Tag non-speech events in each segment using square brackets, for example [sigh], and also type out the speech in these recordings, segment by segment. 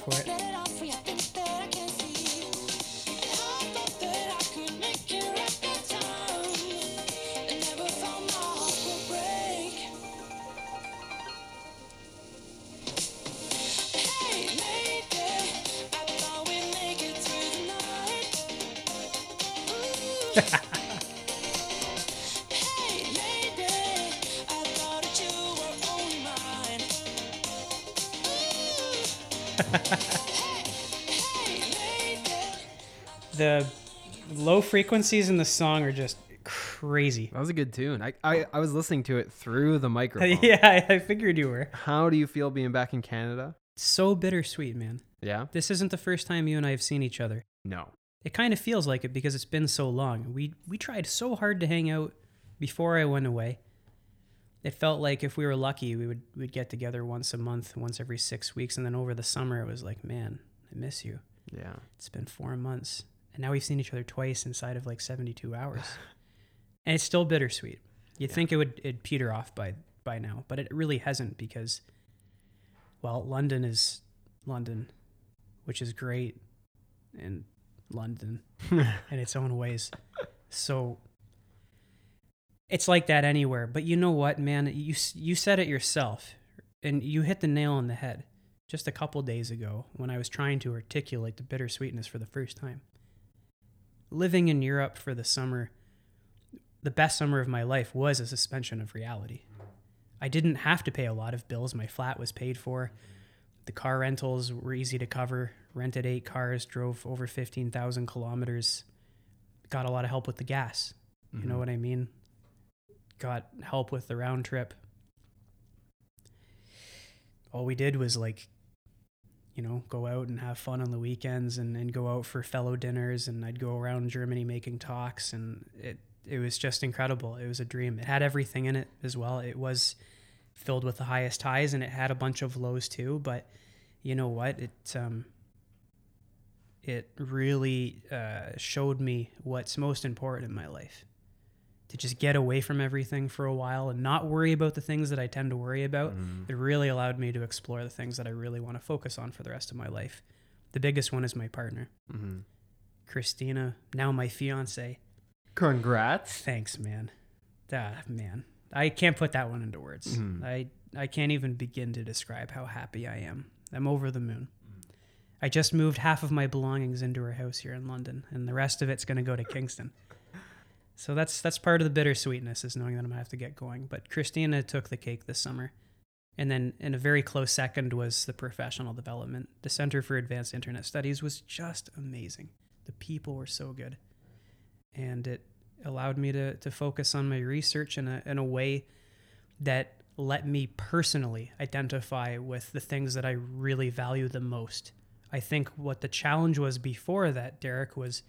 for it. The low frequencies in the song are just crazy. That was a good tune. I, I, I was listening to it through the microphone. [laughs] yeah, I figured you were. How do you feel being back in Canada? So bittersweet, man. Yeah? This isn't the first time you and I have seen each other. No. It kind of feels like it because it's been so long. We we tried so hard to hang out before I went away. It felt like if we were lucky, we would we'd get together once a month, once every six weeks, and then over the summer, it was like, man, I miss you. Yeah. It's been four months, and now we've seen each other twice inside of like seventy-two hours, [laughs] and it's still bittersweet. You'd Yeah. think it would it'd peter off by by now, but it really hasn't because, well, London is London, which is great, and London [laughs] in its own ways. So it's like that anywhere. But you know what, man? You you said it yourself, and you hit the nail on the head just a couple days ago when I was trying to articulate the bittersweetness for the first time. Living in Europe for the summer, the best summer of my life was a suspension of reality. I didn't have to pay a lot of bills. My flat was paid for. The car rentals were easy to cover. Rented eight cars, drove over 15,000 kilometers. Got a lot of help with the gas. You know mm-hmm. what I mean? Got help with the round trip. All we did was like, you know, go out and have fun on the weekends and, and go out for fellow dinners. And I'd go around Germany making talks. And it, it was just incredible. It was a dream. It had everything in it as well. It was filled with the highest highs and it had a bunch of lows too. But you know what? It, um, it really uh, showed me what's most important in my life to just get away from everything for a while and not worry about the things that I tend to worry about. It really allowed me to explore the things that I really want to focus on for the rest of my life. The biggest one is my partner, Mm-hmm. Christina, now my fiance. Congrats. Thanks, man. Ah, man. I can't put that one into words. Mhm. I, I can't even begin to describe how happy I am. I'm over the moon. I just moved half of my belongings into her house here in London, and the rest of it's going to go to Kingston. So that's that's part of the bittersweetness is knowing that I'm gonna have to get going. But Christina took the cake this summer, and then in a very close second was the professional development. The Center for Advanced Internet Studies was just amazing. The people were so good, and it allowed me to to focus on my research in a in a way that let me personally identify with the things that I really value the most. I think what the challenge was before that, Derek, was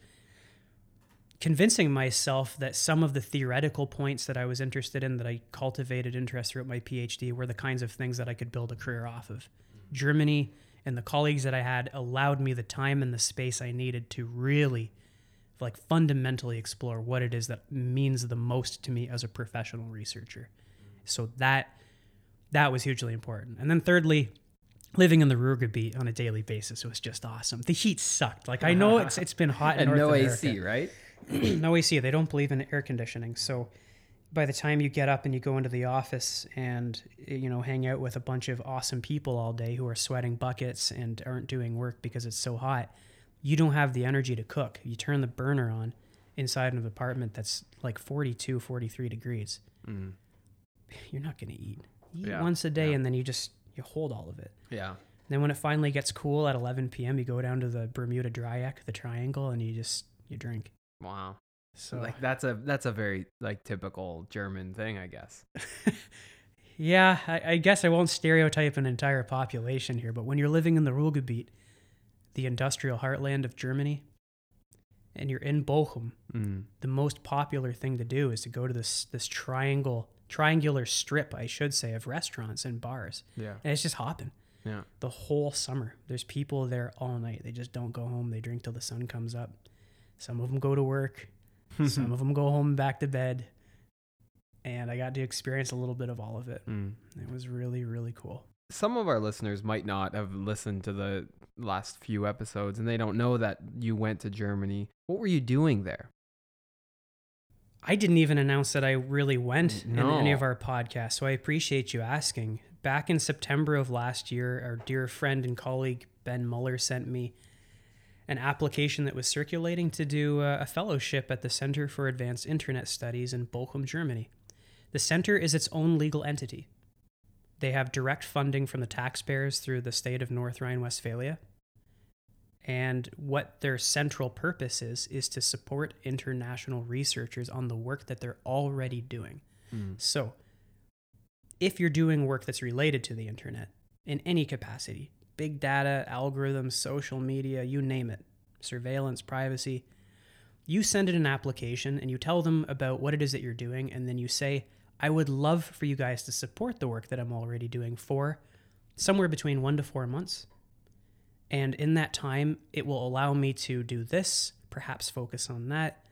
convincing myself that some of the theoretical points that I was interested in, that I cultivated interest throughout my PhD, were the kinds of things that I could build a career off of. Germany and the colleagues that I had allowed me the time and the space I needed to really like fundamentally explore what it is that means the most to me as a professional researcher. So that that was hugely important. And then thirdly, living in the Ruhrgebiet on a daily basis was just awesome. The heat sucked. Like I know it's it's been hot in [laughs] And North no America. AC, right? No AC. They don't believe in air conditioning. So by the time you get up and you go into the office and you know hang out with a bunch of awesome people all day who are sweating buckets and aren't doing work because it's so hot, you don't have the energy to cook. You turn the burner on inside an apartment that's like 42, 43 degrees. Mm. You're not going to eat. You eat Yeah, once a day yeah. and then you just you hold all of it. Yeah. Then when it finally gets cool at 11 p.m., you go down to the Bermuda Dreieck, the triangle, and you just you drink. Wow. So like that's a that's a very like typical German thing, I guess. [laughs] Yeah, I, I guess I won't stereotype an entire population here, but when you're living in the Ruhrgebiet, the industrial heartland of Germany, and you're in Bochum, Mm. the most popular thing to do is to go to this this triangle, triangular strip, I should say, of restaurants and bars, Yeah. and it's just hopping Yeah. the whole summer. There's people there all night. They just don't go home. They drink till the sun comes up. Some of them go to work. [laughs] Some of them go home back to bed. And I got to experience a little bit of all of it. Mm. It was really, really cool. some of our listeners might not have listened to the last few episodes and they don't know that you went to Germany. What were you doing there? I didn't even announce that I really went in any of our podcasts, so I appreciate you asking. Back in September of last year, our dear friend and colleague Ben Muller sent me an application that was circulating to do a, a fellowship at the Center for Advanced Internet Studies in Bochum, Germany. The center is its own legal entity. They have direct funding from the taxpayers through the state of North Rhine Westphalia. And what their central purpose is, is to support international researchers on the work that they're already doing. Hmm. So, if you're doing work that's related to the internet in any capacity, big data, algorithms, social media, you name it, surveillance, privacy, you send in an application and you tell them about what it is that you're doing, and then you say, I would love for you guys to support the work that I'm already doing for somewhere between one to four months. And in that time, it will allow me to do this, perhaps focus on that,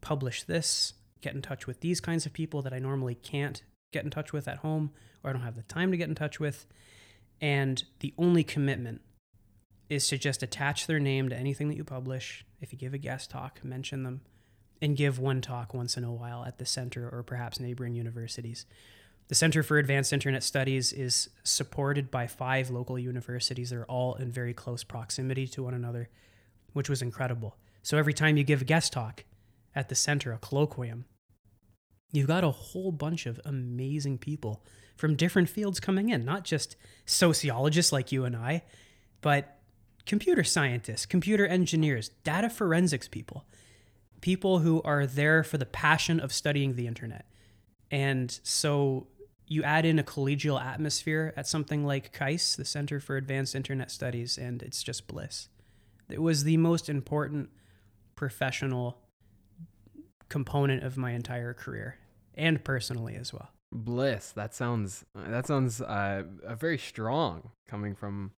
publish this, get in touch with these kinds of people that I normally can't get in touch with at home or I don't have the time to get in touch with. And the only commitment is to just attach their name to anything that you publish. If you give a guest talk, mention them and give one talk once in a while at the center or perhaps neighboring universities. The Center for Advanced Internet Studies is supported by five local universities. They're all in very close proximity to one another, which was incredible. So every time you give a guest talk at the center, a colloquium, you've got a whole bunch of amazing people from different fields coming in, not just sociologists like you and I, but computer scientists, computer engineers, data forensics people, people who are there for the passion of studying the internet. And so you add in a collegial atmosphere at something like CAIS, the Center for Advanced Internet Studies, and it's just bliss. It was the most important professional component of my entire career and personally as well. Bliss. That sounds that sounds uh, very strong coming from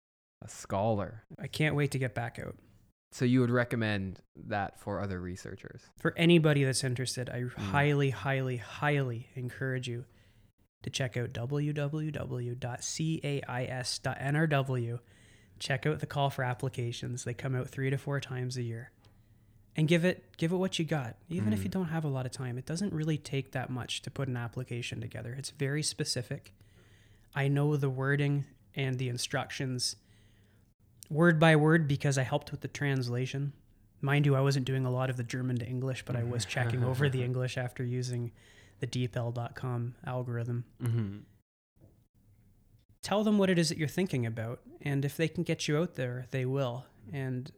a scholar. I can't wait to get back out. So you would recommend that for other researchers? For anybody that's interested, I highly, highly, highly encourage you to check out www.cais.nrw. Check out the call for applications. They come out three to four times a year. And give it give it what you got. Even if you don't have a lot of time, it doesn't really take that much to put an application together. It's very specific. I know the wording and the instructions word by word because I helped with the translation. Mind you, I wasn't doing a lot of the German to English, but I was [laughs] checking over the English after using the DeepL.com algorithm. Mm-hmm. Tell them what it is that you're thinking about, and if they can get you out there, they will. And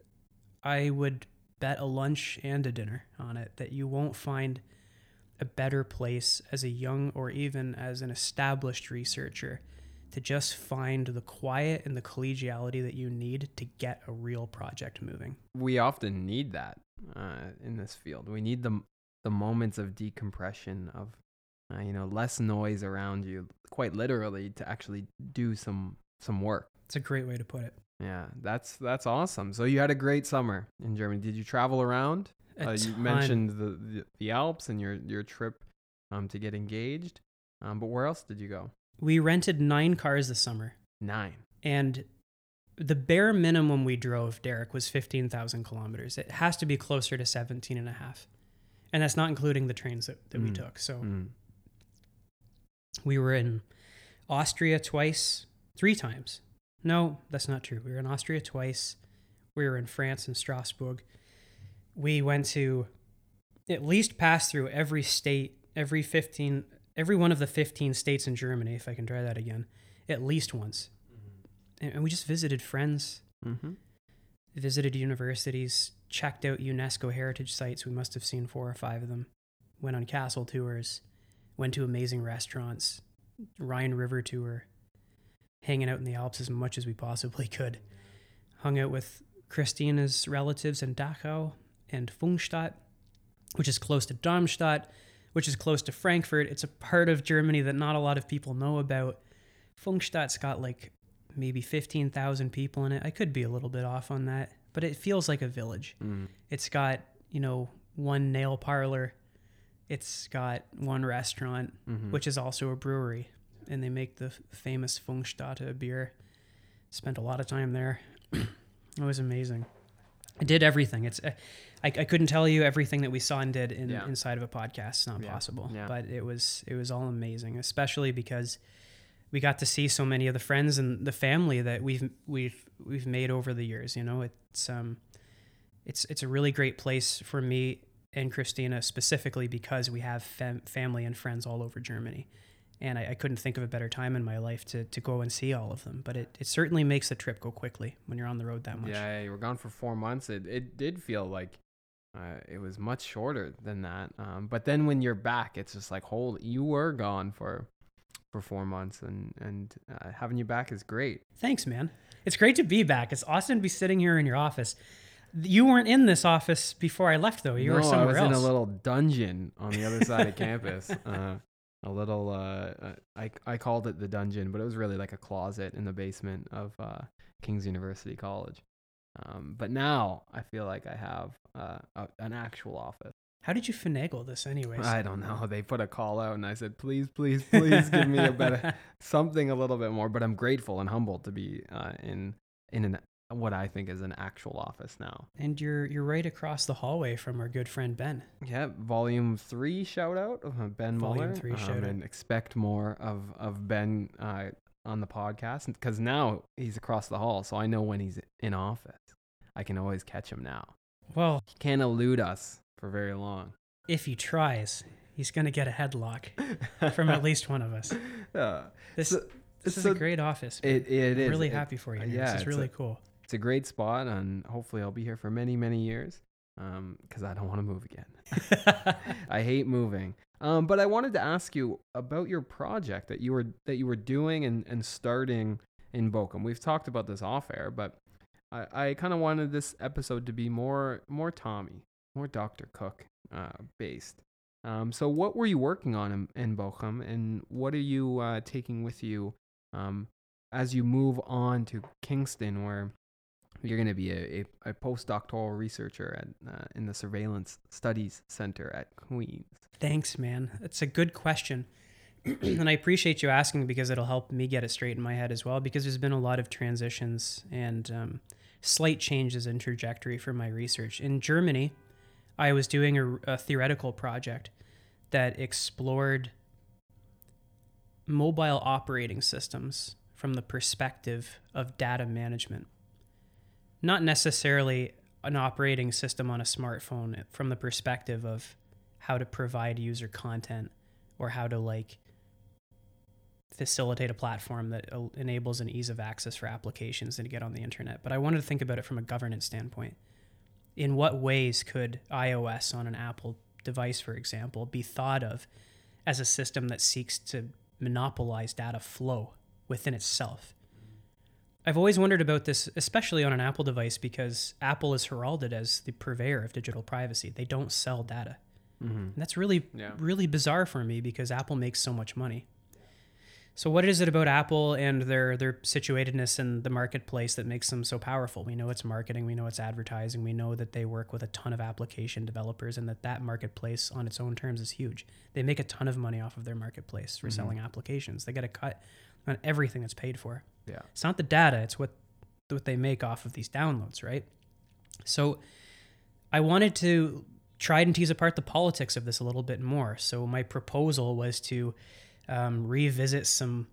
I would bet a lunch and a dinner on it that you won't find a better place as a young or even as an established researcher to just find the quiet and the collegiality that you need to get a real project moving. We often need that uh, in this field. We need the the moments of decompression of uh, you know less noise around you, quite literally, to actually do some some work. It's a great way to put it. Yeah, that's that's awesome. So you had a great summer in Germany. Did you travel around? Uh, you mentioned the, the the Alps and your your trip um, to get engaged. Um, but where else did you go? We rented nine cars this summer, Nine. and the bare minimum we drove, Derek, was 15,000 kilometers. It has to be closer to 17 and a half. And that's not including the trains that, that we Mm. took. So Mm. we were in Austria twice, three times. No, that's not true. We were in Austria twice. We were in France and Strasbourg. We went to at least pass through every state, every 15, every one of the 15 states in Germany, if I can try that again, at least once. And and we just visited friends, Mm-hmm. visited universities, checked out UNESCO heritage sites. We must have seen four or five of them. Went on castle tours, went to amazing restaurants, Rhine River tour, hanging out in the Alps as much as we possibly could. Hung out with Christina's relatives in Dachau and Pfungstadt, which is close to Darmstadt, which is close to Frankfurt. It's a part of Germany that not a lot of people know about. Pfungstadt's got like maybe 15,000 people in it. I could be a little bit off on that, but it feels like a village. Mm. It's got, you know, one nail parlor. It's got one restaurant, Mhm. which is also a brewery. And they make the famous Pfungstädter beer. Spent a lot of time there. [clears throat] it was amazing. I did everything. It's uh, I, I couldn't tell you everything that we saw and did in, Yeah. inside of a podcast. It's not Yeah. possible. Yeah. But it was it was all amazing, especially because we got to see so many of the friends and the family that we've we've we've made over the years. You know, it's um, it's it's a really great place for me and Christina specifically because we have fam- family and friends all over Germany, and I, I couldn't think of a better time in my life to to go and see all of them. But it, it certainly makes the trip go quickly when you're on the road that much. Yeah, you were gone for four months. It it did feel like uh, it was much shorter than that. Um, but then when you're back, it's just like, holy, you were gone for for four months, and and uh, having you back is great. Thanks, man. It's great to be back. It's awesome to be sitting here in your office. You weren't in this office before I left, though. You no, were somewhere else. I was else. in a little dungeon on the other side of campus. [laughs] Uh, a little, uh, uh, I I called it the dungeon, but it was really like a closet in the basement of uh, King's University College. Um, but now I feel like I have uh, a, an actual office. How did you finagle this, anyways? I don't know. They put a call out, and I said, "Please, please, [laughs] please give me a better [laughs] something, a little bit more." But I'm grateful and humbled to be uh, in in an what I think is an actual office now. and you're you're right across the hallway from our good friend Ben. Yeah, volume three shout out of uh, Ben Volume Muller. three um, shout out. and expect more of of Ben uh, on the podcast because now he's across the hall, so I know when he's in office. I can always catch him now. Well, He can't elude us for very long. if he tries, he's gonna get a headlock [laughs] from at least one of us. Uh, This So- this is so a great office. man. it it I'm is really happy for you. uh, yeah, this is it's really a- cool. It's a great spot, and hopefully I'll be here for many many years. Um, because I don't want to move again. [laughs] I hate moving. Um, but I wanted to ask you about your project that you were that you were doing and, and starting in Bochum. We've talked about this off air, but I, I kind of wanted this episode to be more more Tommy, more Doctor Cook uh, based. Um, so what were you working on in, in Bochum, and what are you uh, taking with you um, as you move on to Kingston, where you're going to be a, a, a postdoctoral researcher at, uh, in the Surveillance Studies Center at Queen's? Thanks, man. It's a good question. [clears throat] and I appreciate you asking because it'll help me get it straight in my head as well. Because there's been a lot of transitions and um, slight changes in trajectory for my research. In Germany, I was doing a, a theoretical project that explored mobile operating systems from the perspective of data management. Not necessarily an operating system on a smartphone from the perspective of how to provide user content or how to like facilitate a platform that enables an ease of access for applications and to get on the internet. But I wanted to think about it from a governance standpoint. In what ways could iOS on an Apple device, for example, be thought of as a system that seeks to monopolize data flow within itself? I've always wondered about this, especially on an Apple device, because Apple is heralded as the purveyor of digital privacy. They don't sell data. Mm-hmm. And that's really, Yeah. really bizarre for me because Apple makes so much money. So, what is it about Apple and their their situatedness in the marketplace that makes them so powerful? We know it's marketing, we know it's advertising, we know that they work with a ton of application developers, and that that marketplace on its own terms is huge. They make a ton of money off of their marketplace for Mhm. selling applications. They get a cut on everything that's paid for. Yeah. It's not the data, it's what what they make off of these downloads, right? So I wanted to try and tease apart the politics of this a little bit more. So my proposal was to um, revisit some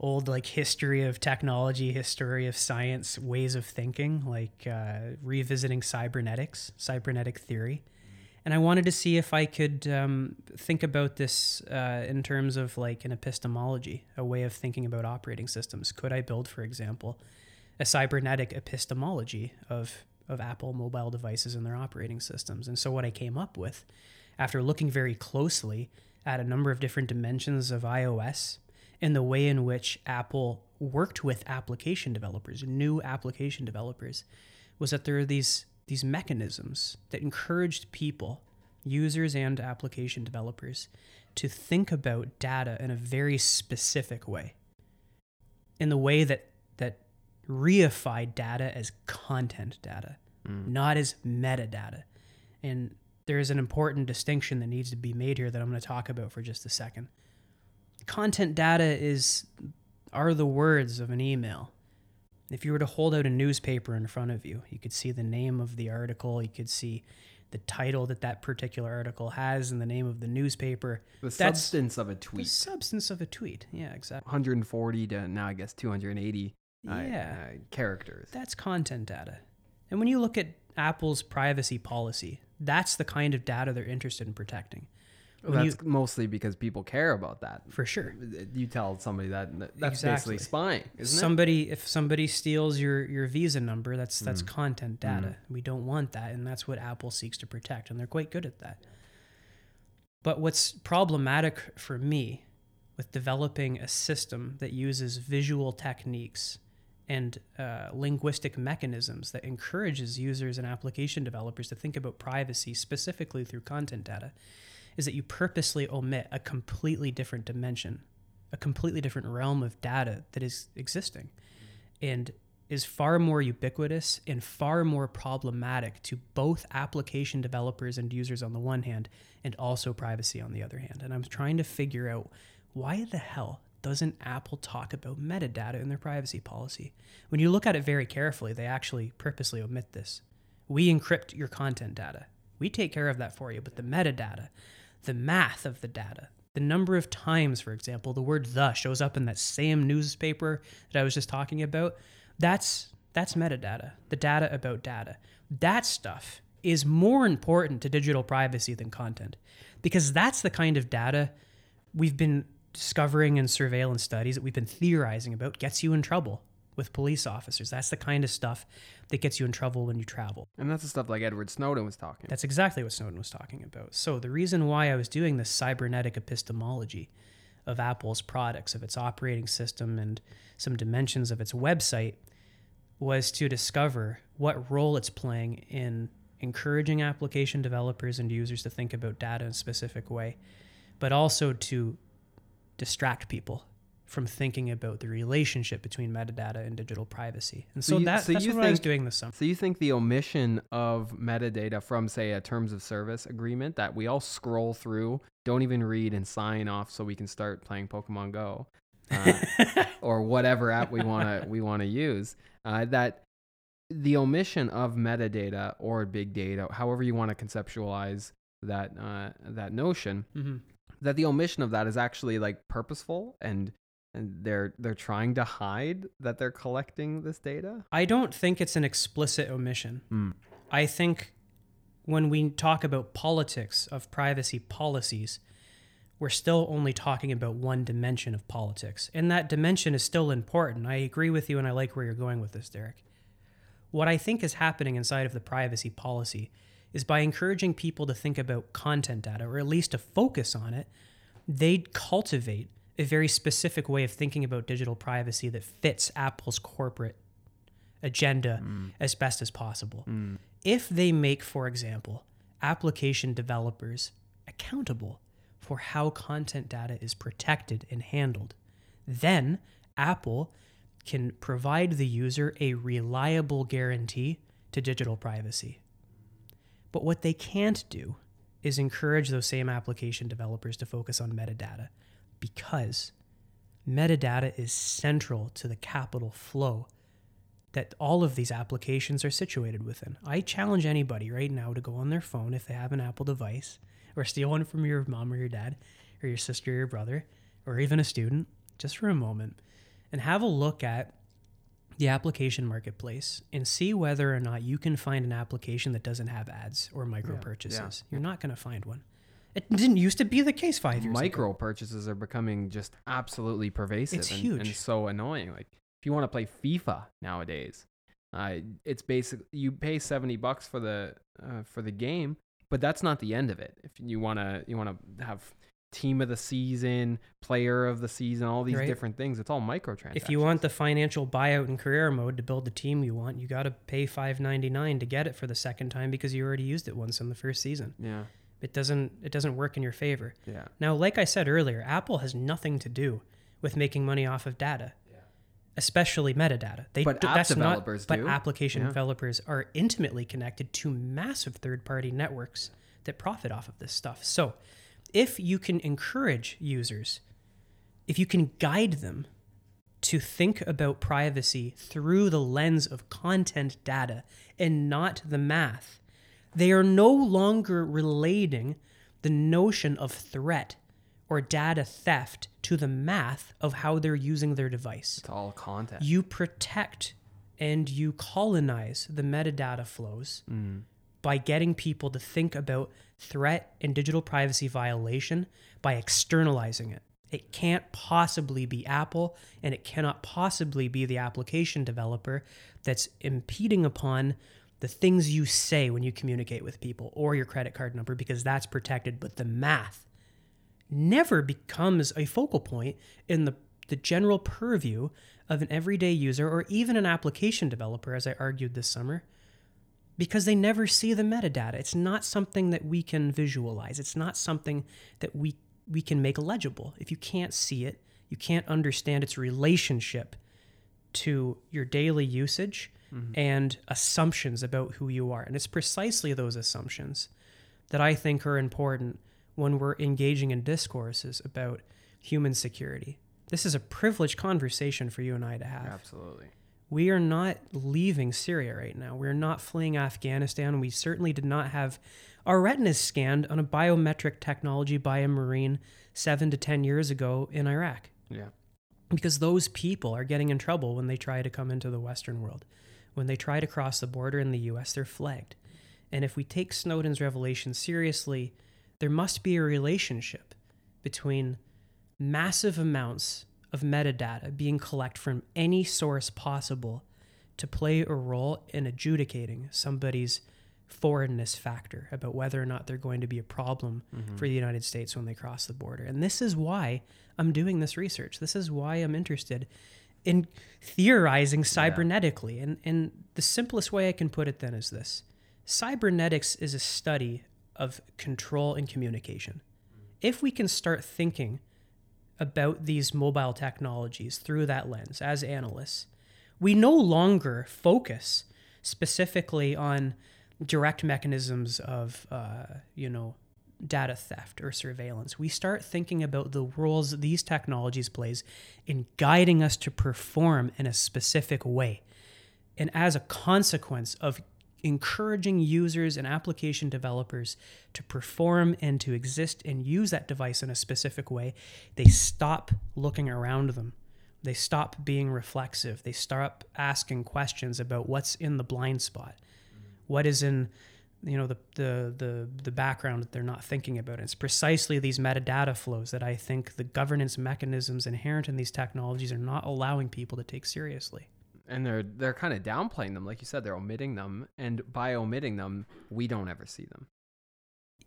old like history of technology, history of science, ways of thinking, like uh, revisiting cybernetics, cybernetic theory. And I wanted to see if I could um, think about this uh, in terms of like an epistemology, a way of thinking about operating systems. Could I build, for example, a cybernetic epistemology of of Apple mobile devices and their operating systems? And so what I came up with, after looking very closely at a number of different dimensions of iOS and the way in which Apple worked with application developers, new application developers, was that there are these these mechanisms that encouraged people, users and application developers, to think about data in a very specific way. In the way that that reified data as content data, Mm. not as metadata. And there is an important distinction that needs to be made here that I'm going to talk about for just a second. content data is are the words of an email. If you were to hold out a newspaper in front of you, you could see the name of the article, you could see the title that that particular article has and the name of the newspaper. The That's substance of a tweet. The substance of a tweet. Yeah, exactly. 140 to now I guess 280 uh, Yeah. uh, characters. That's content data. And when you look at Apple's privacy policy, that's the kind of data they're interested in protecting. When you- That's mostly because people care about that. for sure. You tell somebody that that's Exactly. basically spying, isn't somebody if somebody steals your your visa number that's that's Mm. content data we don't want that and that's what apple seeks to protect and they're quite good at that but what's problematic for me with developing a system that uses visual techniques and uh, linguistic mechanisms that encourages users and application developers to think about privacy specifically through content data is that you purposely omit a completely different dimension a completely different realm of data that is existing and is far more ubiquitous and far more problematic to both application developers and users on the one hand and also privacy on the other hand. And I'm trying to figure out why the hell doesn't Apple talk about metadata in their privacy policy? When you look at it very carefully, they actually purposely omit this. We encrypt your content data. We take care of that for you, but the metadata, the math of the data, the number of times, for example, the word the shows up in that same newspaper that I was just talking about, that's that's metadata, the data about data. That stuff is more important to digital privacy than content because that's the kind of data we've been discovering in surveillance studies that we've been theorizing about gets you in trouble with police officers. That's the kind of stuff that gets you in trouble when you travel. And that's the stuff like Edward Snowden was talking. That's exactly what Snowden was talking about. So the reason why I was doing this cybernetic epistemology of Apple's products, of its operating system, and some dimensions of its website was to discover what role it's playing in encouraging application developers and users to think about data in a specific way, but also to distract people from thinking about the relationship between metadata and digital privacy. And so, So you- that, so that's what I was think- doing this summer. So you think the omission of metadata from, say, a terms of service agreement that we all scroll through, don't even read, and sign off so we can start playing Pokemon Go, uh, [laughs] or whatever app we want to we want to use, uh, that the omission of metadata or big data, however you want to conceptualize that uh, that notion, hmm that the omission of that is actually like purposeful and and they're they're trying to hide that they're collecting this data. I don't think it's an explicit omission. Mm. I think when we talk about politics of privacy policies, we're still only talking about one dimension of politics. And that dimension is still important. I agree with you and I like where you're going with this, Derek. What I think is happening inside of the privacy policy is by encouraging people to think about content data, or at least to focus on it, they cultivate a very specific way of thinking about digital privacy that fits Apple's corporate agenda mm. as best as possible. Mm. If they make, for example, application developers accountable for how content data is protected and handled, then Apple can provide the user a reliable guarantee to digital privacy. But what they can't do is encourage those same application developers to focus on metadata because metadata is central to the capital flow that all of these applications are situated within. I challenge anybody right now to go on their phone if they have an Apple device or steal one from your mom or your dad or your sister or your brother or even a student just for a moment and have a look at the application marketplace and see whether or not you can find an application that doesn't have ads or micro Yeah, purchases. yeah. You're not going to find one. It didn't used to be the case five years ago. Micro purchases are becoming just absolutely pervasive It's and, huge. and so annoying. Like if you want to play FIFA nowadays, uh, it's basically You pay seventy bucks for the uh, for the game, but that's not the end of it. If you wanna you wanna have team of the season, player of the season, all these Right. different things, it's all microtransactions. If you want the financial buyout and career mode to build the team you want, you got to pay five ninety nine to get it for the second time because you already used it once in the first season. yeah, It doesn't it doesn't work in your favor. yeah, Now, like I said earlier, Apple has nothing to do with making money off of data, especially metadata. They But d- app that's developers not, do. But application Yeah. developers are intimately connected to massive third-party networks that profit off of this stuff. So, if you can encourage users if you can guide them to think about privacy through the lens of content data and not the math, they are no longer relating the notion of threat or data theft to the math of how they're using their device. It's all content. You protect and you colonize the metadata flows Mm. by getting people to think about threat and digital privacy violation by externalizing it. It can't possibly be Apple and it cannot possibly be the application developer that's impeding upon the things you say when you communicate with people or your credit card number because that's protected. But the math never becomes a focal point in the, the general purview of an everyday user or even an application developer, as I argued this summer because they never see the metadata. It's not something that we can visualize. It's not something that we we can make legible. If you can't see it, you can't understand its relationship to your daily usage Mm-hmm. and assumptions about who you are. And it's precisely those assumptions that I think are important when we're engaging in discourses about human security. This is a privileged conversation for you and I to have. Absolutely. We are not leaving Syria right now. We're not fleeing Afghanistan. We certainly did not have our retinas scanned on a biometric technology by a Marine seven to 10 years ago in Iraq Yeah. because those people are getting in trouble when they try to come into the Western world. When they try to cross the border in the US, they're flagged. And if we take Snowden's revelation seriously, there must be a relationship between massive amounts of metadata being collected from any source possible to play a role in adjudicating somebody's foreignness factor about whether or not they're going to be a problem mm-hmm. for the United States when they cross the border. And this is why I'm doing this research. This is why I'm interested in theorizing cybernetically. And, and the simplest way I can put it then is this cybernetics is a study of control and communication. If we can start thinking about these mobile technologies through that lens as analysts, we no longer focus specifically on direct mechanisms of, uh, you know, data theft or surveillance. We start thinking about the roles these technologies plays in guiding us to perform in a specific way. And as a consequence of encouraging users and application developers to perform and to exist and use that device in a specific way, they stop looking around them. They stop being reflexive. They stop asking questions about what's in the blind spot, what is in you know the, the the the background that they're not thinking about. It's precisely these metadata flows that I think the governance mechanisms inherent in these technologies are not allowing people to take seriously. And they're they're kind of downplaying them, like you said, they're omitting them, and by omitting them, we don't ever see them.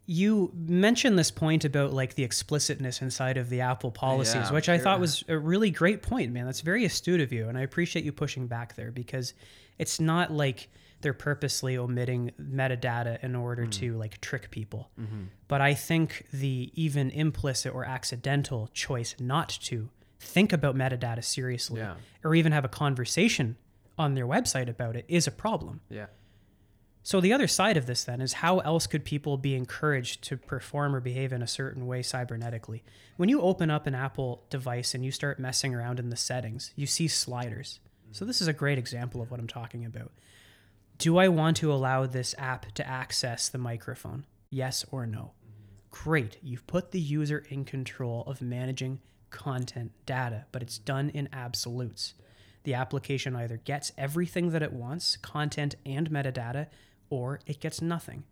you mentioned this point about like the explicitness inside of the Apple policies, Yeah, which I thought was a really great point, man. That's very astute of you, and I appreciate you pushing back there because it's not like they're purposely omitting metadata in order Mm. to like trick people. Mm-hmm. But I think the even implicit or accidental choice not to think about metadata seriously Yeah. or even have a conversation on their website about it is a problem. Yeah. So the other side of this then is how else could people be encouraged to perform or behave in a certain way cybernetically? When you open up an Apple device and you start messing around in the settings, you see sliders. So this is a great example of what I'm talking about. Do I want to allow this app to access the microphone? Yes or no? Great. You've put the user in control of managing content data, but it's done in absolutes. The application either gets everything that it wants, content and metadata, or it gets nothing.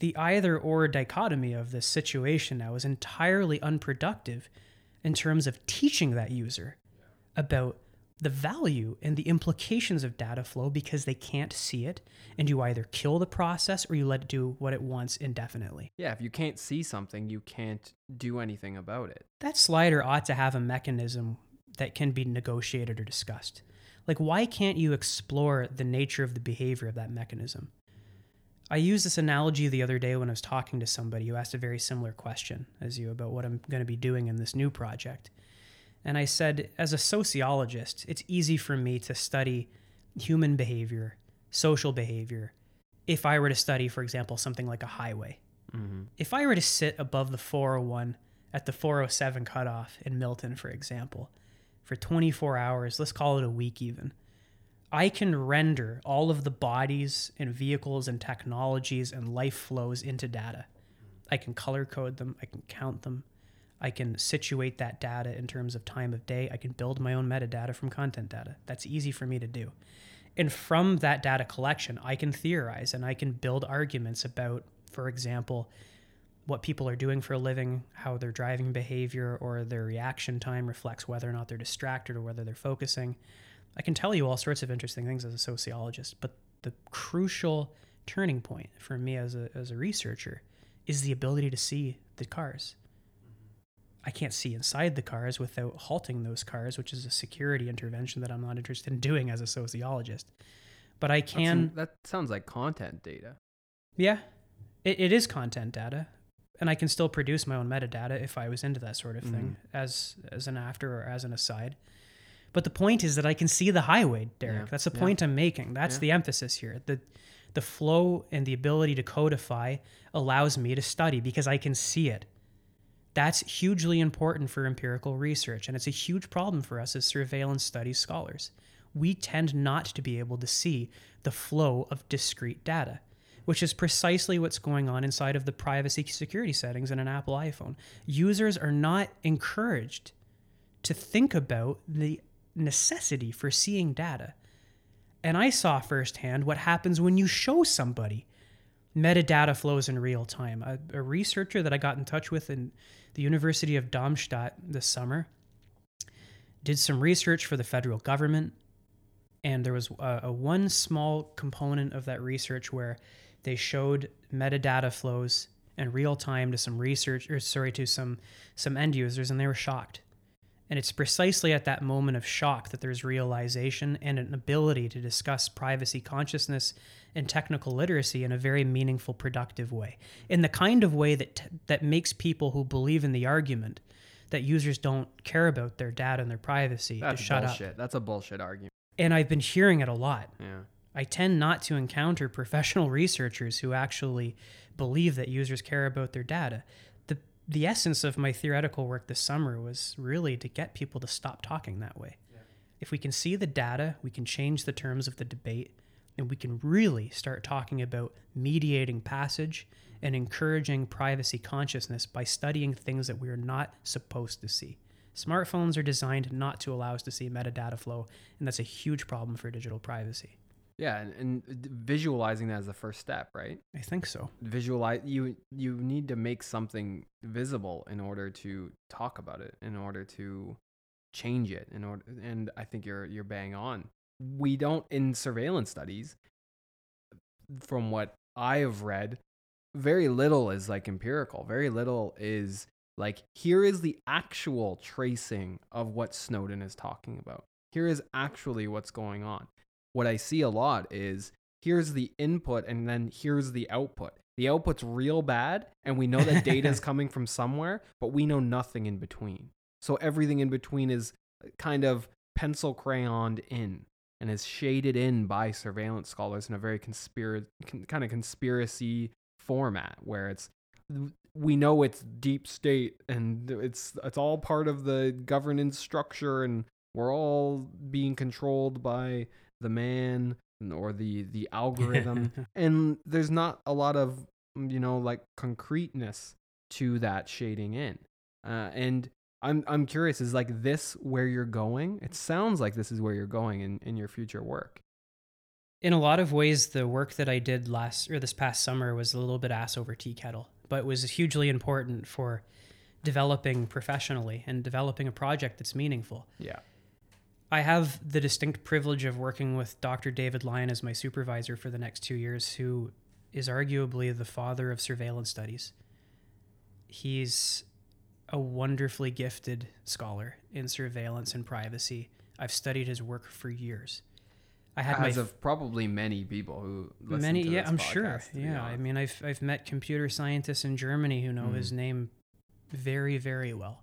The either or dichotomy of this situation now is entirely unproductive in terms of teaching that user about the value and the implications of data flow because they can't see it and you either kill the process or you let it do what it wants indefinitely. Yeah. If you can't see something, you can't do anything about it. that slider ought to have a mechanism that can be negotiated or discussed. Like, why can't you explore the nature of the behavior of that mechanism? I used this analogy the other day when I was talking to somebody who asked a very similar question as you about what I'm going to be doing in this new project. And I said, as a sociologist, it's easy for me to study human behavior, social behavior, if I were to study, for example, something like a highway Mm-hmm. if I were to sit above the 401 at the 407 cutoff in Milton, for example, for 24 hours, let's call it a week even, I can render all of the bodies and vehicles and technologies and life flows into data. I can color code them, I can count them, I can situate that data in terms of time of day, I can build my own metadata from content data. That's easy for me to do. And from that data collection, I can theorize and I can build arguments about, for example, what people are doing for a living, how their driving behavior or their reaction time reflects whether or not they're distracted or whether they're focusing. I can tell you all sorts of interesting things as a sociologist, but the crucial turning point for me as a, as a researcher is the ability to see the cars. I can't see inside the cars without halting those cars, which is a security intervention that I'm not interested in doing as a sociologist. But I can. That's, that sounds like content data. Yeah, it, it is content data, and I can still produce my own metadata if I was into that sort of thing Mhm. as as an after or as an aside. But the point is that I can see the highway, Derek. Yeah, That's the yeah. point I'm making. That's Yeah. the emphasis here. The the flow and the ability to codify allows me to study because I can see it. That's hugely important for empirical research, and it's a huge problem for us as surveillance studies scholars. We tend not to be able to see the flow of discrete data, which is precisely what's going on inside of the privacy security settings in an Apple iPhone. Users are not encouraged to think about the necessity for seeing data. And I saw firsthand what happens when you show somebody metadata flows in real time. A, a researcher that I got in touch with in the University of Darmstadt this summer did some research for the federal government, and there was a, a one small component of that research where they showed metadata flows in real time to some research or sorry to some some end users and they were shocked and it's precisely at that moment of shock that there's realization and an ability to discuss privacy consciousness and technical literacy in a very meaningful, productive way. In the kind of way that, that makes people who believe in the argument that users don't care about their data and their privacy That's to shut bullshit. up. That's a bullshit argument. And I've been hearing it a lot. Yeah. I tend not to encounter professional [laughs] researchers who actually believe that users care about their data. The essence of my theoretical work this summer was really to get people to stop talking that way. If we can see the data, we can change the terms of the debate and we can really start talking about mediating passage and encouraging privacy consciousness by studying things that we are not supposed to see. Smartphones are designed not to allow us to see metadata flow, and that's a huge problem for digital privacy. Yeah, and, and visualizing that is the first step, right? I think so. Visualize you you need to make something visible in order to talk about it, in order to change it, in order and I think you're you're bang on. We don't in surveillance studies from what I have read, very little is like empirical. Very little is like here is the actual tracing of what Snowden is talking about. Here is actually what's going on. What I see a lot is here's the input and then here's the output. The output's real bad and we know that data is [laughs] coming from somewhere, but we know nothing in between. So everything in between is uh, kind of pencil crayoned in and is shaded in by surveillance scholars in a very conspira- con- kind of conspiracy format where it's we know it's deep state and it's it's all part of the governance structure and we're all being controlled by the man or the the algorithm [laughs] and there's not a lot of mm, you know like concreteness to that shading in. Uh, and I'm I'm curious is like this where you're going? It sounds like this is where you're going in in your future work. In a lot of ways, the work that I did last or this past summer was a little bit ass over tea kettle, but was hugely important for developing professionally and developing a project that's meaningful. yeah I have the distinct privilege of working with Dr. David Lyon as my supervisor for the next two years, who is arguably the father of surveillance studies. He's a wonderfully gifted scholar in surveillance and privacy. I've studied his work for years. I had my as of probably many people who listen many to yeah i'm sure podcast, to be yeah i mean i've i've met computer scientists in germany who know his Mhm. name very very well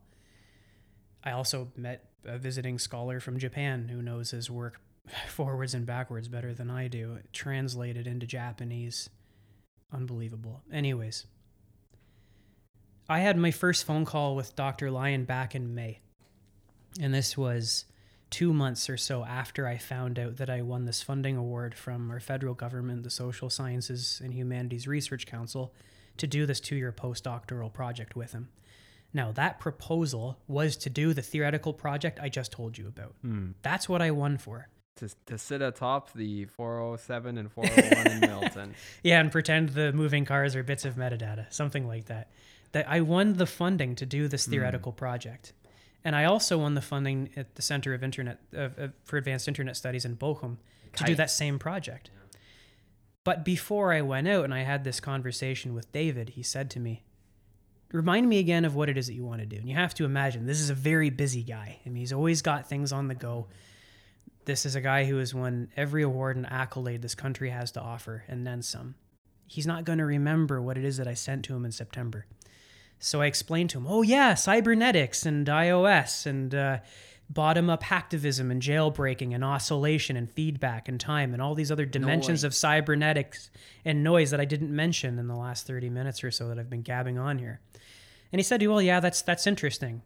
i also met a visiting scholar from japan who knows his work [laughs] forwards and backwards better than i do translated into japanese unbelievable anyways I had my first phone call with Dr. Lyon back in May. And this was two months or so after I found out that I won this funding award from our federal government, the Social Sciences and Humanities Research Council, to do this two year postdoctoral project with him. Now, that proposal was to do the theoretical project I just told you about. Hmm. That's what I won for. To, to sit atop the 407 and [laughs] 401 in Milton. Yeah, and pretend the moving cars are bits of metadata, something like that. That I won the funding to do this theoretical project, and I also won the funding at the Center of Internet of, of, for Advanced Internet Studies in Bochum to do that same project. But before I went out and I had this conversation with David, he said to me, "Remind me again of what it is that you want to do." And you have to imagine this is a very busy guy. I mean, he's always got things on the go. This is a guy who has won every award and accolade this country has to offer, and then some. He's not going to remember what it is that I sent to him in September. So I explained to him, oh, yeah, cybernetics and iOS and uh, bottom up hacktivism and jailbreaking and oscillation and feedback and time and all these other dimensions of cybernetics and noise that I didn't mention in the last 30 minutes or so that I've been gabbing on here. And he said, well, yeah, that's, that's interesting.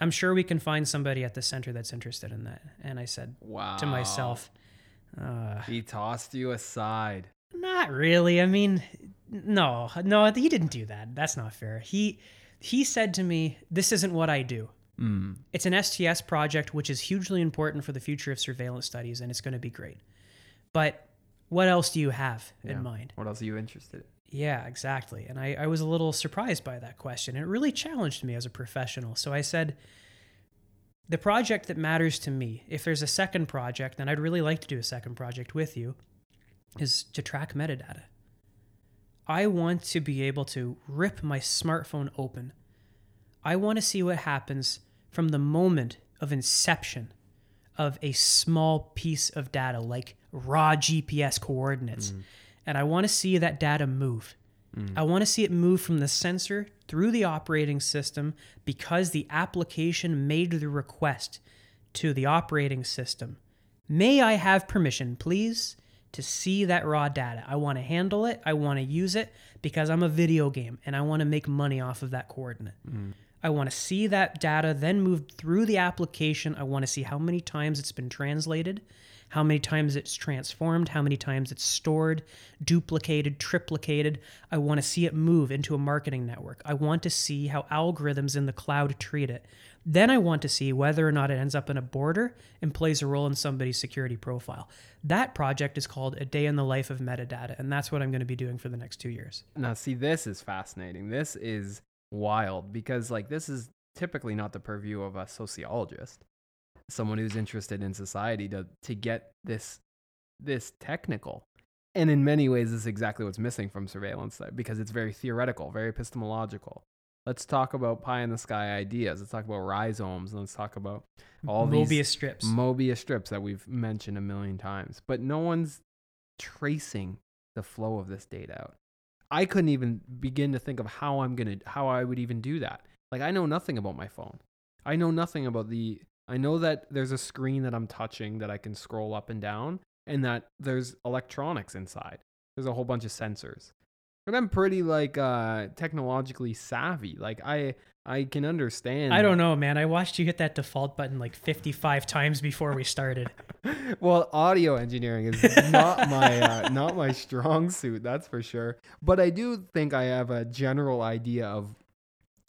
I'm sure we can find somebody at the center that's interested in that. And I said Wow. to myself, uh, He tossed you aside. not really. I mean, no, no, he didn't do that. That's not fair. He he said to me, "This isn't what I do. Mm. It's an STS project, which is hugely important for the future of surveillance studies, and it's going to be great. But what else do you have Yeah. in mind?" What else are you interested in? Yeah, exactly. And I, I was a little surprised by that question. It really challenged me as a professional. So I said, the project that matters to me, if there's a second project, and I'd really like to do a second project with you, is to track metadata. I want to be able to rip my smartphone open. I want to see what happens from the moment of inception of a small piece of data, like raw GPS coordinates. Mm. And I want to see that data move. Mm. I want to see it move from the sensor through the operating system because the application made the request to the operating system. May I have permission, please, to see that raw data? I want to handle it. I want to use it because I'm a video game and I want to make money off of that coordinate. Mm. I want to see that data then move through the application. I want to see how many times it's been translated, how many times it's transformed, how many times it's stored, duplicated, triplicated. I want to see it move into a marketing network. I want to see how algorithms in the cloud treat it. Then I want to see whether or not it ends up in a border and plays a role in somebody's security profile. That project is called A Day in the Life of Metadata, and that's what I'm going to be doing for the next two years. Now, see, this is fascinating. This is wild because, like, this is typically not the purview of a sociologist, someone who's interested in society, to to get this this technical. And in many ways, this is exactly what's missing from surveillance because it's very theoretical, very epistemological. Let's talk about pie in the sky ideas. Let's talk about rhizomes. And let's talk about all Mobius these strips. Mobius strips that we've mentioned a million times, but no one's tracing the flow of this data out. I couldn't even begin to think of how I'm gonna how I would even do that. Like I know nothing about my phone. I know nothing about the I know that there's a screen that I'm touching that I can scroll up and down and that there's electronics inside. There's a whole bunch of sensors. But I'm pretty like uh technologically savvy. Like I I can understand I don't know, man. I watched you hit that default button like 55 times before we started. [laughs] well, audio engineering is not my uh, [laughs] not my strong suit, that's for sure. But I do think I have a general idea of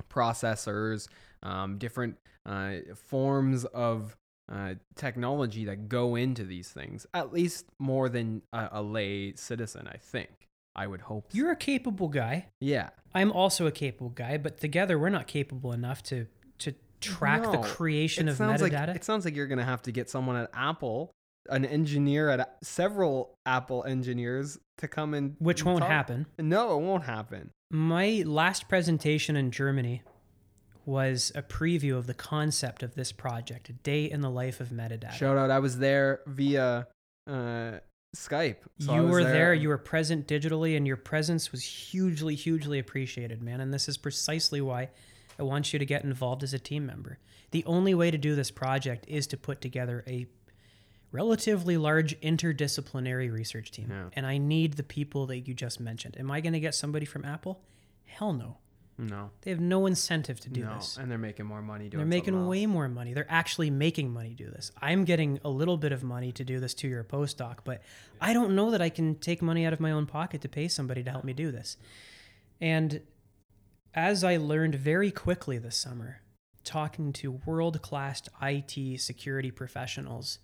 processors, um, different uh, forms of uh, technology that go into these things. At least more than a, a lay citizen, I think. I would hope. You're a capable guy. yeah. I'm also a capable guy, but together we're not capable enough to to track the creation of metadata. Like, it sounds like you're gonna have to get someone at Apple, an engineer at several Apple engineers to come and which won't talk. happen. No, it won't happen. My last presentation in Germany was a preview of the concept of this project, a day in the life of metadata. Shout out! I was there via uh, Skype. So you were there. you were present digitally, and your presence was hugely, hugely appreciated, man. And this is precisely why I want you to get involved as a team member. The only way to do this project is to put together a relatively large interdisciplinary research team. Yeah. And I need the people that you just mentioned. Am I going to get somebody from Apple? Hell no. No. They have no incentive to do no. this. And they're making more money doing They're making way more money. They're actually making money do this. I'm getting a little bit of money to do this two year postdoc, but I don't know that I can take money out of my own pocket to pay somebody to help me do this. And as I learned very quickly this summer, talking to world class IT security professionals,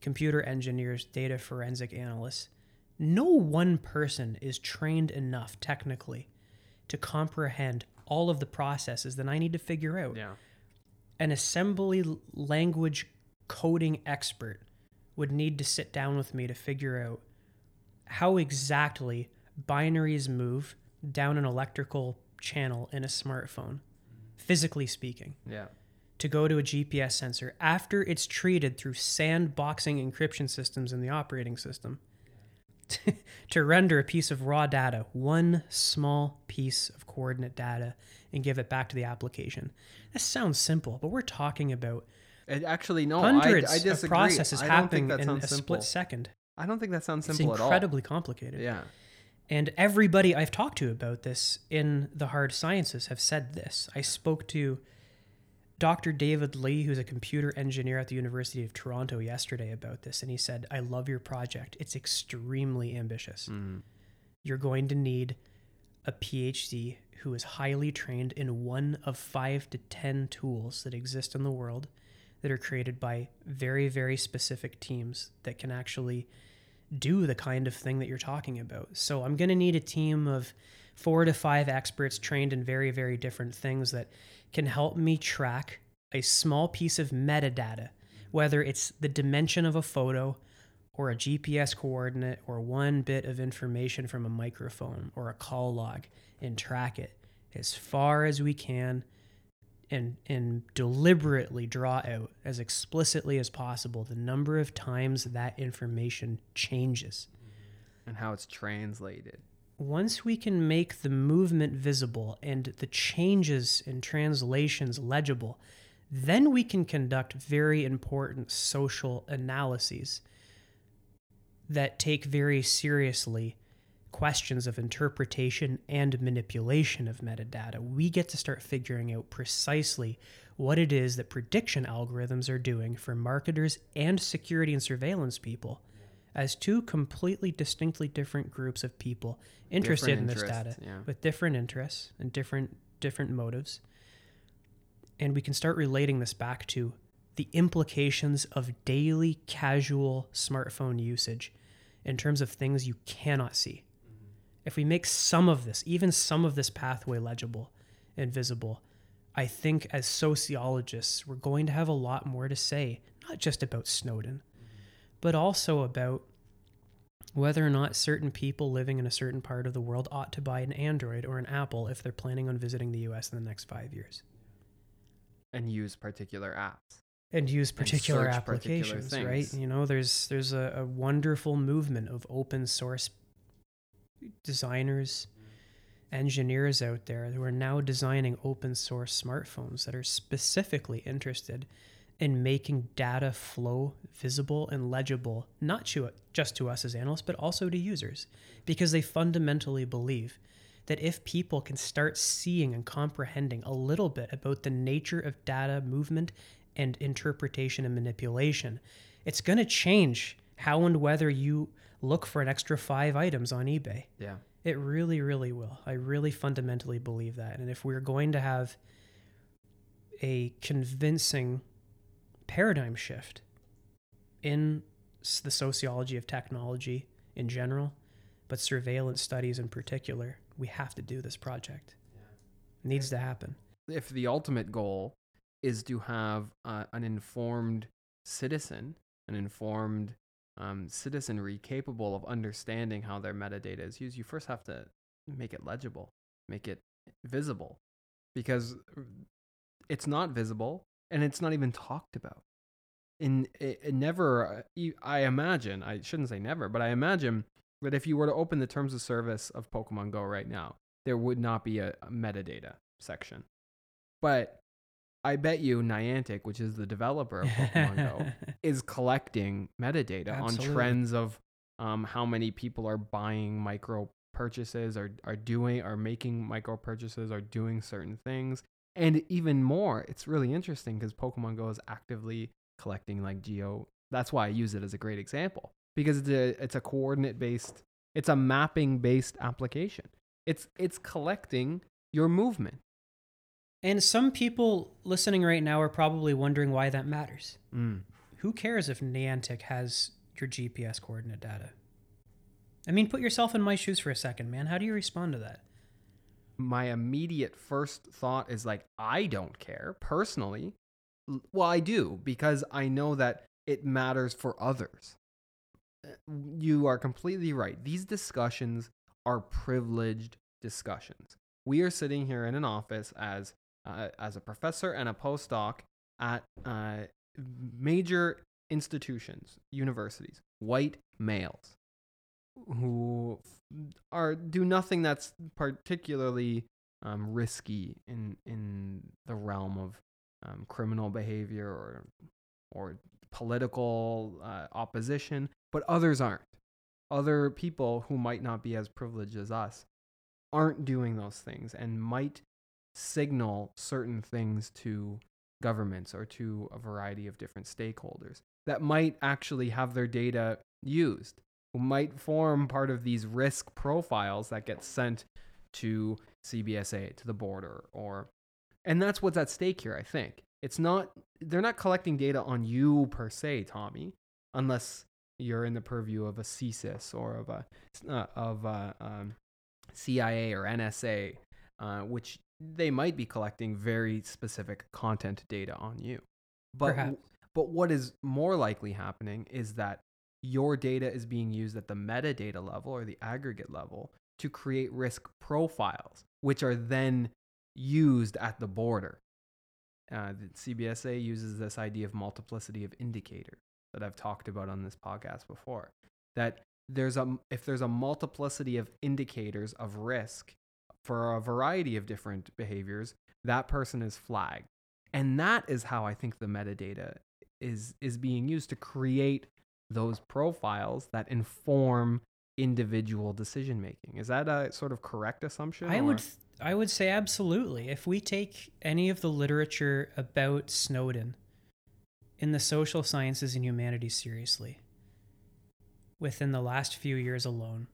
computer engineers, data forensic analysts, no one person is trained enough technically to comprehend all of the processes that I need to figure out Yeah. an assembly language coding expert would need to sit down with me to figure out how exactly binaries move down an electrical channel in a smartphone, physically speaking, Yeah. to go to a GPS sensor after it's treated through sandboxing encryption systems in the operating system [laughs] to render a piece of raw data, one small piece of coordinate data, and give it back to the application. That sounds simple, but we're talking about It actually no. hundreds I, I disagree. of processes happening in a simple. split second. I don't think that sounds simple at all. incredibly complicated. Yeah. And everybody I've talked to about this in the hard sciences have said this. I spoke to Dr. David Lee, who's a computer engineer at the University of Toronto, yesterday about this, and he said, I love your project. It's extremely ambitious. Mhm. You're going to need a PhD who is highly trained in one of five to 10 tools that exist in the world that are created by very, very specific teams that can actually do the kind of thing that you're talking about. So I'm going to need a team of four to five experts trained in very, very different things that can help me track a small piece of metadata, whether it's the dimension of a photo or a GPS coordinate or one bit of information from a microphone or a call log and track it as far as we can and and deliberately draw out as explicitly as possible the number of times that information changes. And how it's translated. Once we can make the movement visible and the changes and translations legible, then we can conduct very important social analyses that take very seriously questions of interpretation and manipulation of metadata. We get to start figuring out precisely what it is that prediction algorithms are doing for marketers and security and surveillance people as two completely distinctly different groups of people interested Different in this data yeah. with different interests and different different motives. And we can start relating this back to the implications of daily casual smartphone usage in terms of things you cannot see. If we make some of this, even some of this pathway legible and visible, I think as sociologists, we're going to have a lot more to say, not just about Snowden, but also about whether or not certain people living in a certain part of the world ought to buy an Android or an Apple if they're planning on visiting the US in the next five years And use particular apps. and use particular particular applications, right? You know, there's there's a, a wonderful movement of open source designers, engineers out there who are now designing open source smartphones that are specifically interested in making data flow visible and legible, not to, just to us as analysts, but also to users, because they fundamentally believe that if people can start seeing and comprehending a little bit about the nature of data movement and interpretation and manipulation, it's going to change how and whether you look for an extra five items on eBay. Yeah. It really, really will. I really fundamentally believe that. And if we're going to have a convincing paradigm shift in the sociology of technology in general, but surveillance studies in particular, we have to do this project. It needs to happen. If the ultimate goal is to have uh, an informed citizen, an informed um, citizenry capable of understanding how their metadata is used, you first have to make it legible, make it visible, because it's not visible and it's not even talked about. In it, it never, uh, I imagine, I shouldn't say never, but I imagine that if you were to open the terms of service of Pokemon Go right now, there would not be a, a metadata section. But I bet you Niantic, which is the developer of Pokemon Go, [laughs] is collecting metadata Absolutely. on trends of um, how many people are buying micro purchases, are are doing, are making micro purchases, are doing certain things, and even more. It's really interesting because Pokemon Go is actively collecting like geo. That's why I use it as a great example because it's a it's a coordinate based, it's a mapping based application. It's it's collecting your movement. And some people listening right now are probably wondering why that matters. Mm. Who cares if Niantic has your GPS coordinate data? I mean, put yourself in my shoes for a second, man. How do you respond to that? my immediate first thought is like I don't care personally. Well, I do because I know that it matters for others. Uh, You are completely right. These discussions are privileged discussions. We are sitting here in an office as uh, as a professor and a postdoc at uh, major institutions, universities, white males who are do nothing that's particularly um, risky in in the realm of um, criminal behavior or or political uh, opposition, but others aren't. Other people who might not be as privileged as us aren't doing those things and might signal certain things to governments or to a variety of different stakeholders that might actually have their data used who might form part of these risk profiles that get sent to CBSA to the border or and that's what's at stake here I think it's not they're not collecting data on you per se Tommy unless you're in the purview of a CSIS or of a uh, of a um, CIA or NSA uh, which they might be collecting very specific content data on you but Perhaps. but what is more likely happening is that your data is being used at the metadata level or the aggregate level to create risk profiles, which are then used at the border. Uh, the CBSA uses this idea of multiplicity of indicators that I've talked about on this podcast before. That there's a if there's a multiplicity of indicators of risk for a variety of different behaviors, that person is flagged. And that is how I think the metadata is is being used to create those profiles that inform individual decision making. Is that a sort of correct assumption? I or- would I would say absolutely. If we take any of the literature about Snowden in the social sciences and humanities seriously, within the last few years alone,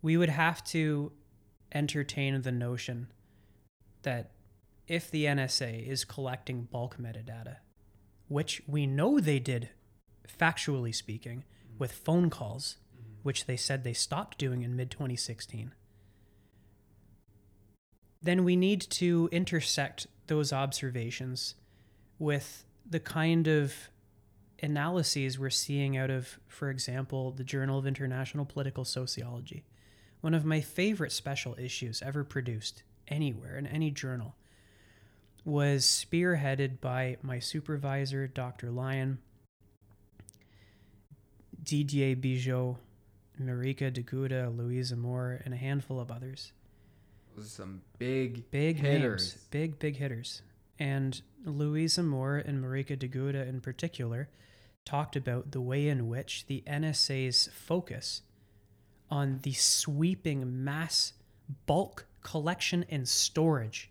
we would have to entertain the notion that if the NSA is collecting bulk metadata, which we know they did, factually speaking, with phone calls, mm-hmm. which they said they stopped doing in mid 2016, then we need to intersect those observations with the kind of analyses we're seeing out of, for example, the Journal of International Political Sociology, one of my favorite special issues ever produced anywhere in any journal, was spearheaded by my supervisor, Dr. Lyon, Didier Bigo, Marika Deguda, Louise Amoore, and a handful of others some big big hitters. names, big big hitters. And Louise Amoore and Marieke de Goede in particular talked about the way in which the NSA's focus on the sweeping mass bulk collection and storage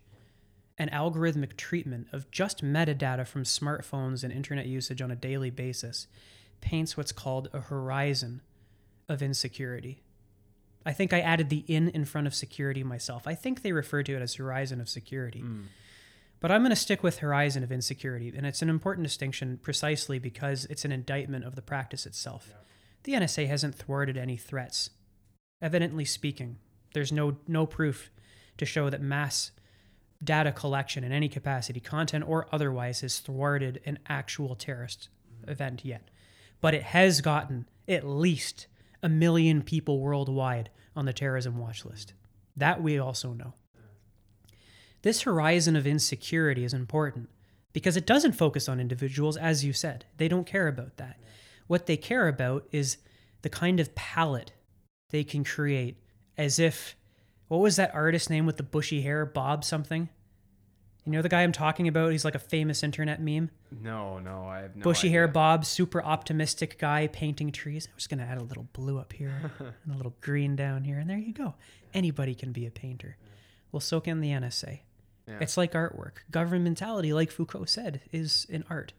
and algorithmic treatment of just metadata from smartphones and internet usage on a daily basis paints what's called a horizon of insecurity. I think I added the in in front of security myself. I think they refer to it as horizon of security. Mm. But I'm going to stick with horizon of insecurity, and it's an important distinction precisely because it's an indictment of the practice itself. The NSA hasn't thwarted any threats. Evidently speaking, there's no no proof to show that mass data collection in any capacity, content or otherwise, has thwarted an actual terrorist event yet. But it has gotten at least a million people worldwide on the terrorism watch list. That we also know. This horizon of insecurity is important because it doesn't focus on individuals, as you said. They don't care about that. What they care about is the kind of palette they can create as if, what was that artist name with the bushy hair? Bob something? You know the guy I'm talking about? He's like a famous internet meme. No, no, I have no Bushy hair. Bob, super optimistic guy painting trees. I'm just gonna add a little blue up here [laughs] and a little green down here, and there you go. Anybody can be a painter. We'll soak in the NSA. Yeah. It's like artwork. Governmentality, like Foucault said, is an art.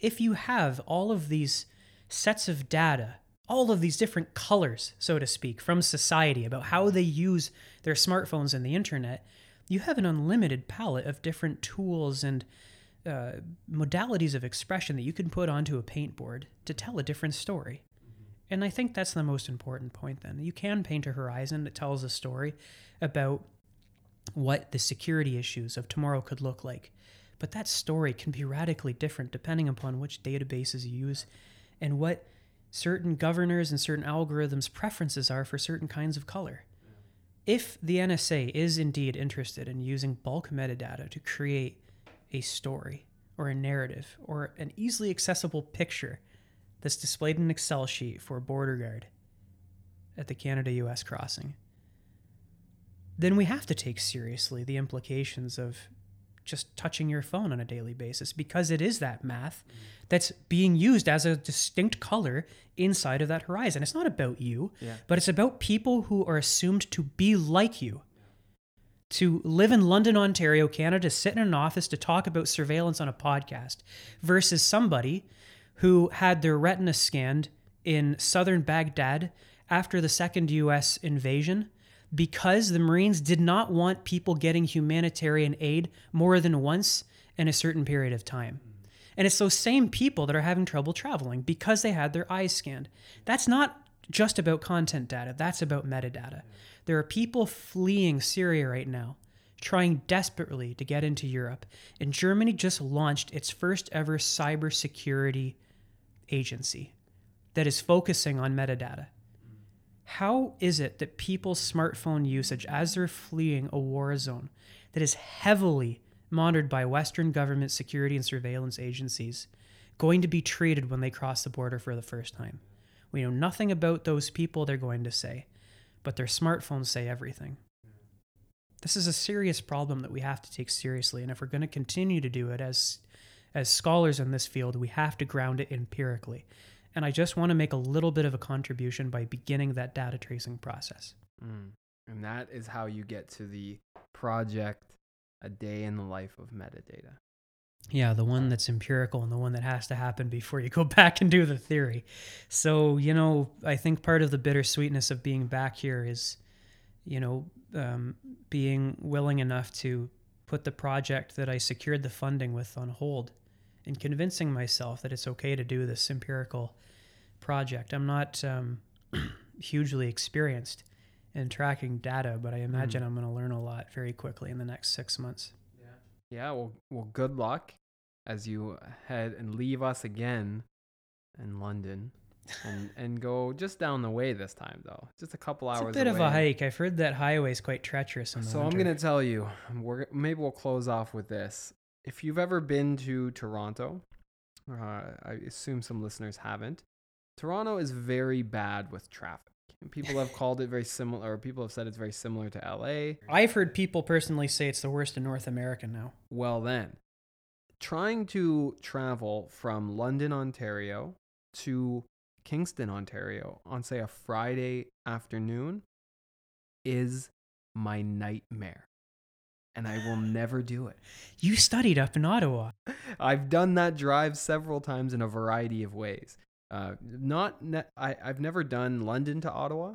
If you have all of these sets of data, all of these different colors, so to speak, from society about how they use their smartphones and the internet, you have an unlimited palette of different tools and uh, modalities of expression that you can put onto a paint board to tell a different story. And I think that's the most important point then. You can paint a horizon that tells a story about what the security issues of tomorrow could look like. But that story can be radically different depending upon which databases you use and what certain governors and certain algorithms' preferences are for certain kinds of color. If the NSA is indeed interested in using bulk metadata to create a story or a narrative or an easily accessible picture that's displayed in an Excel sheet for a border guard at the Canada US crossing, then we have to take seriously the implications of just touching your phone on a daily basis because it is that math that's being used as a distinct color inside of that horizon. It's not about you, Yeah. but it's about people who are assumed to be like you. To live in London, Ontario, Canada, sit in an office to talk about surveillance on a podcast versus somebody who had their retina scanned in southern Baghdad after the second US invasion because the Marines did not want people getting humanitarian aid more than once in a certain period of time. And it's those same people that are having trouble traveling because they had their eyes scanned. That's not just about content data, that's about metadata. There are people fleeing Syria right now, trying desperately to get into Europe. And Germany just launched its first ever cybersecurity agency that is focusing on metadata. How is it that people's smartphone usage as they're fleeing a war zone that is heavily monitored by Western government security and surveillance agencies going to be treated when they cross the border for the first time? We know nothing about those people they're going to say, but their smartphones say everything. This is a serious problem that we have to take seriously, and if we're going to continue to do it as as scholars in this field, we have to ground it empirically. And I just want to make a little bit of a contribution by beginning that data tracing process. Mm. And that is how you get to the project A Day in the Life of Metadata. Yeah, the one that's empirical and the one that has to happen before you go [laughs] back and do the theory. So, you know, I think part of the bittersweetness of being back here is, you know, um, being willing enough to put the project that I secured the funding with on hold and convincing myself that it's okay to do this empirical project. I'm not um, [clears throat] hugely experienced in tracking data, but I imagine I'm going to learn a lot very quickly in the next six months. Yeah, Yeah. well, well, good luck as you head and leave us again in London, and [laughs] and go just down the way this time though, just a couple It's a hours. bit of a hike. I've heard that highway is quite treacherous. So I'm gonna tell you, we're maybe we'll close off with this. If you've ever been to Toronto, uh, I assume some listeners haven't. Toronto is very bad with traffic. And people have [laughs] called it very similar, or people have said it's very similar to LA. I've heard people personally say it's the worst in North America now. Well, then, trying to travel from London, Ontario to Kingston, Ontario on, say, a Friday afternoon is my nightmare. And I will never do it. You studied up in Ottawa. I've done that drive several times in a variety of ways. Uh, not ne- I, I've never done London to Ottawa,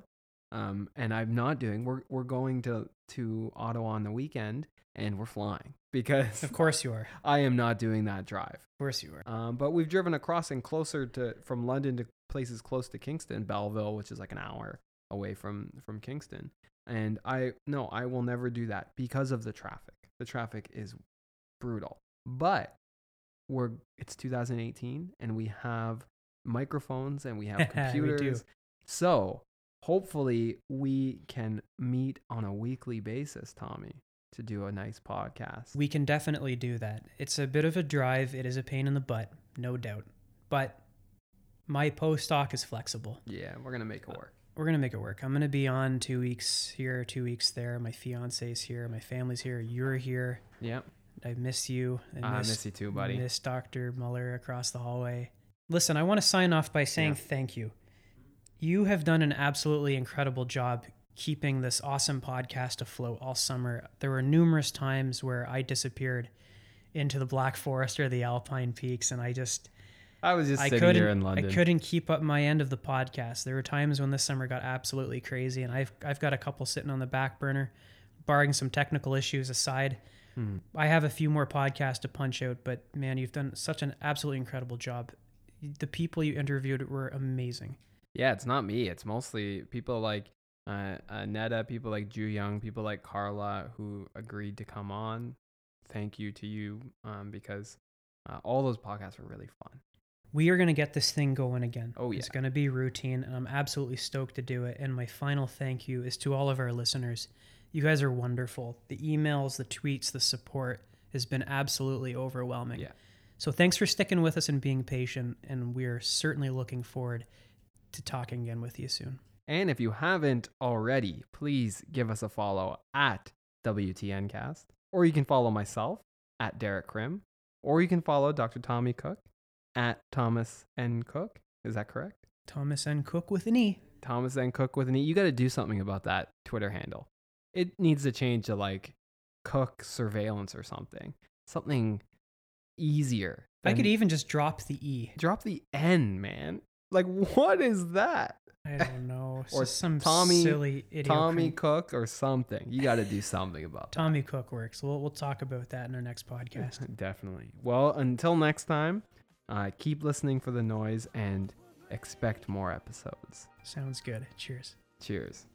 um, and I'm not doing. We're we're going to to Ottawa on the weekend, and we're flying [laughs] because Of course you are. I am not doing that drive. Of course you are. Um, but we've driven across and closer to from London to places close to Kingston, Belleville, which is like an hour away from from Kingston. And I no, I will never do that because of the traffic. The traffic is brutal. But we're it's 2018 and we have microphones and we have [laughs] computers. We. So hopefully we can meet on a weekly basis, Tommy, to do a nice podcast. We can definitely do that. It's a bit of a drive. It is a pain in the butt, no doubt. But my postdoc is flexible. yeah, we're gonna make it work. We're gonna make it work. I'm gonna be on two weeks here, two weeks there. My fiance's here, my family's here. You're here. Yep. I miss you. I ah, I miss, you too, buddy. miss Dr. Muller across the hallway. Listen, I want to sign off by saying Yeah. thank you. You have done an absolutely incredible job keeping this awesome podcast afloat all summer. There were numerous times where I disappeared into the Black Forest or the Alpine Peaks, and I just I was just I sitting here in London. I couldn't keep up my end of the podcast. There were times when this summer got absolutely crazy, and I've I've got a couple sitting on the back burner, barring some technical issues aside. Hmm. I have a few more podcasts to punch out, but man, you've done such an absolutely incredible job. The people you interviewed were amazing. Yeah, it's not me. It's mostly people like uh, uh, Netta, people like Ju Young, people like Carla who agreed to come on. Thank you to you um, because uh, all those podcasts were really fun. We are going to get this thing going again. Oh, yeah. It's going to be routine, and I'm absolutely stoked to do it. And my final thank you is to all of our listeners. You guys are wonderful. The emails, the tweets, the support has been absolutely overwhelming. Yeah. So thanks for sticking with us and being patient. And we're certainly looking forward to talking again with you soon. And if you haven't already, please give us a follow at WTNcast, or you can follow myself at Derek Krim, or you can follow Dr. Tommy Cook at Thomas N. Cook. Is that correct? Thomas N. Cook with an E. Thomas N. Cook with an E. You got to do something about that Twitter handle. It needs to change to like Cook Surveillance or something. Something easier. I could even just drop the E. drop the N, man. Like, what is that? I don't know. [laughs] Or some Tommy- silly idiot. Tommy Cook or something. You got to do something about that. Tommy Cook works. We'll, we'll talk about that in our next podcast. [laughs] Definitely. Well, until next time, uh, keep listening for the noise and expect more episodes. Sounds good. Cheers. Cheers.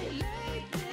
Hey, lady.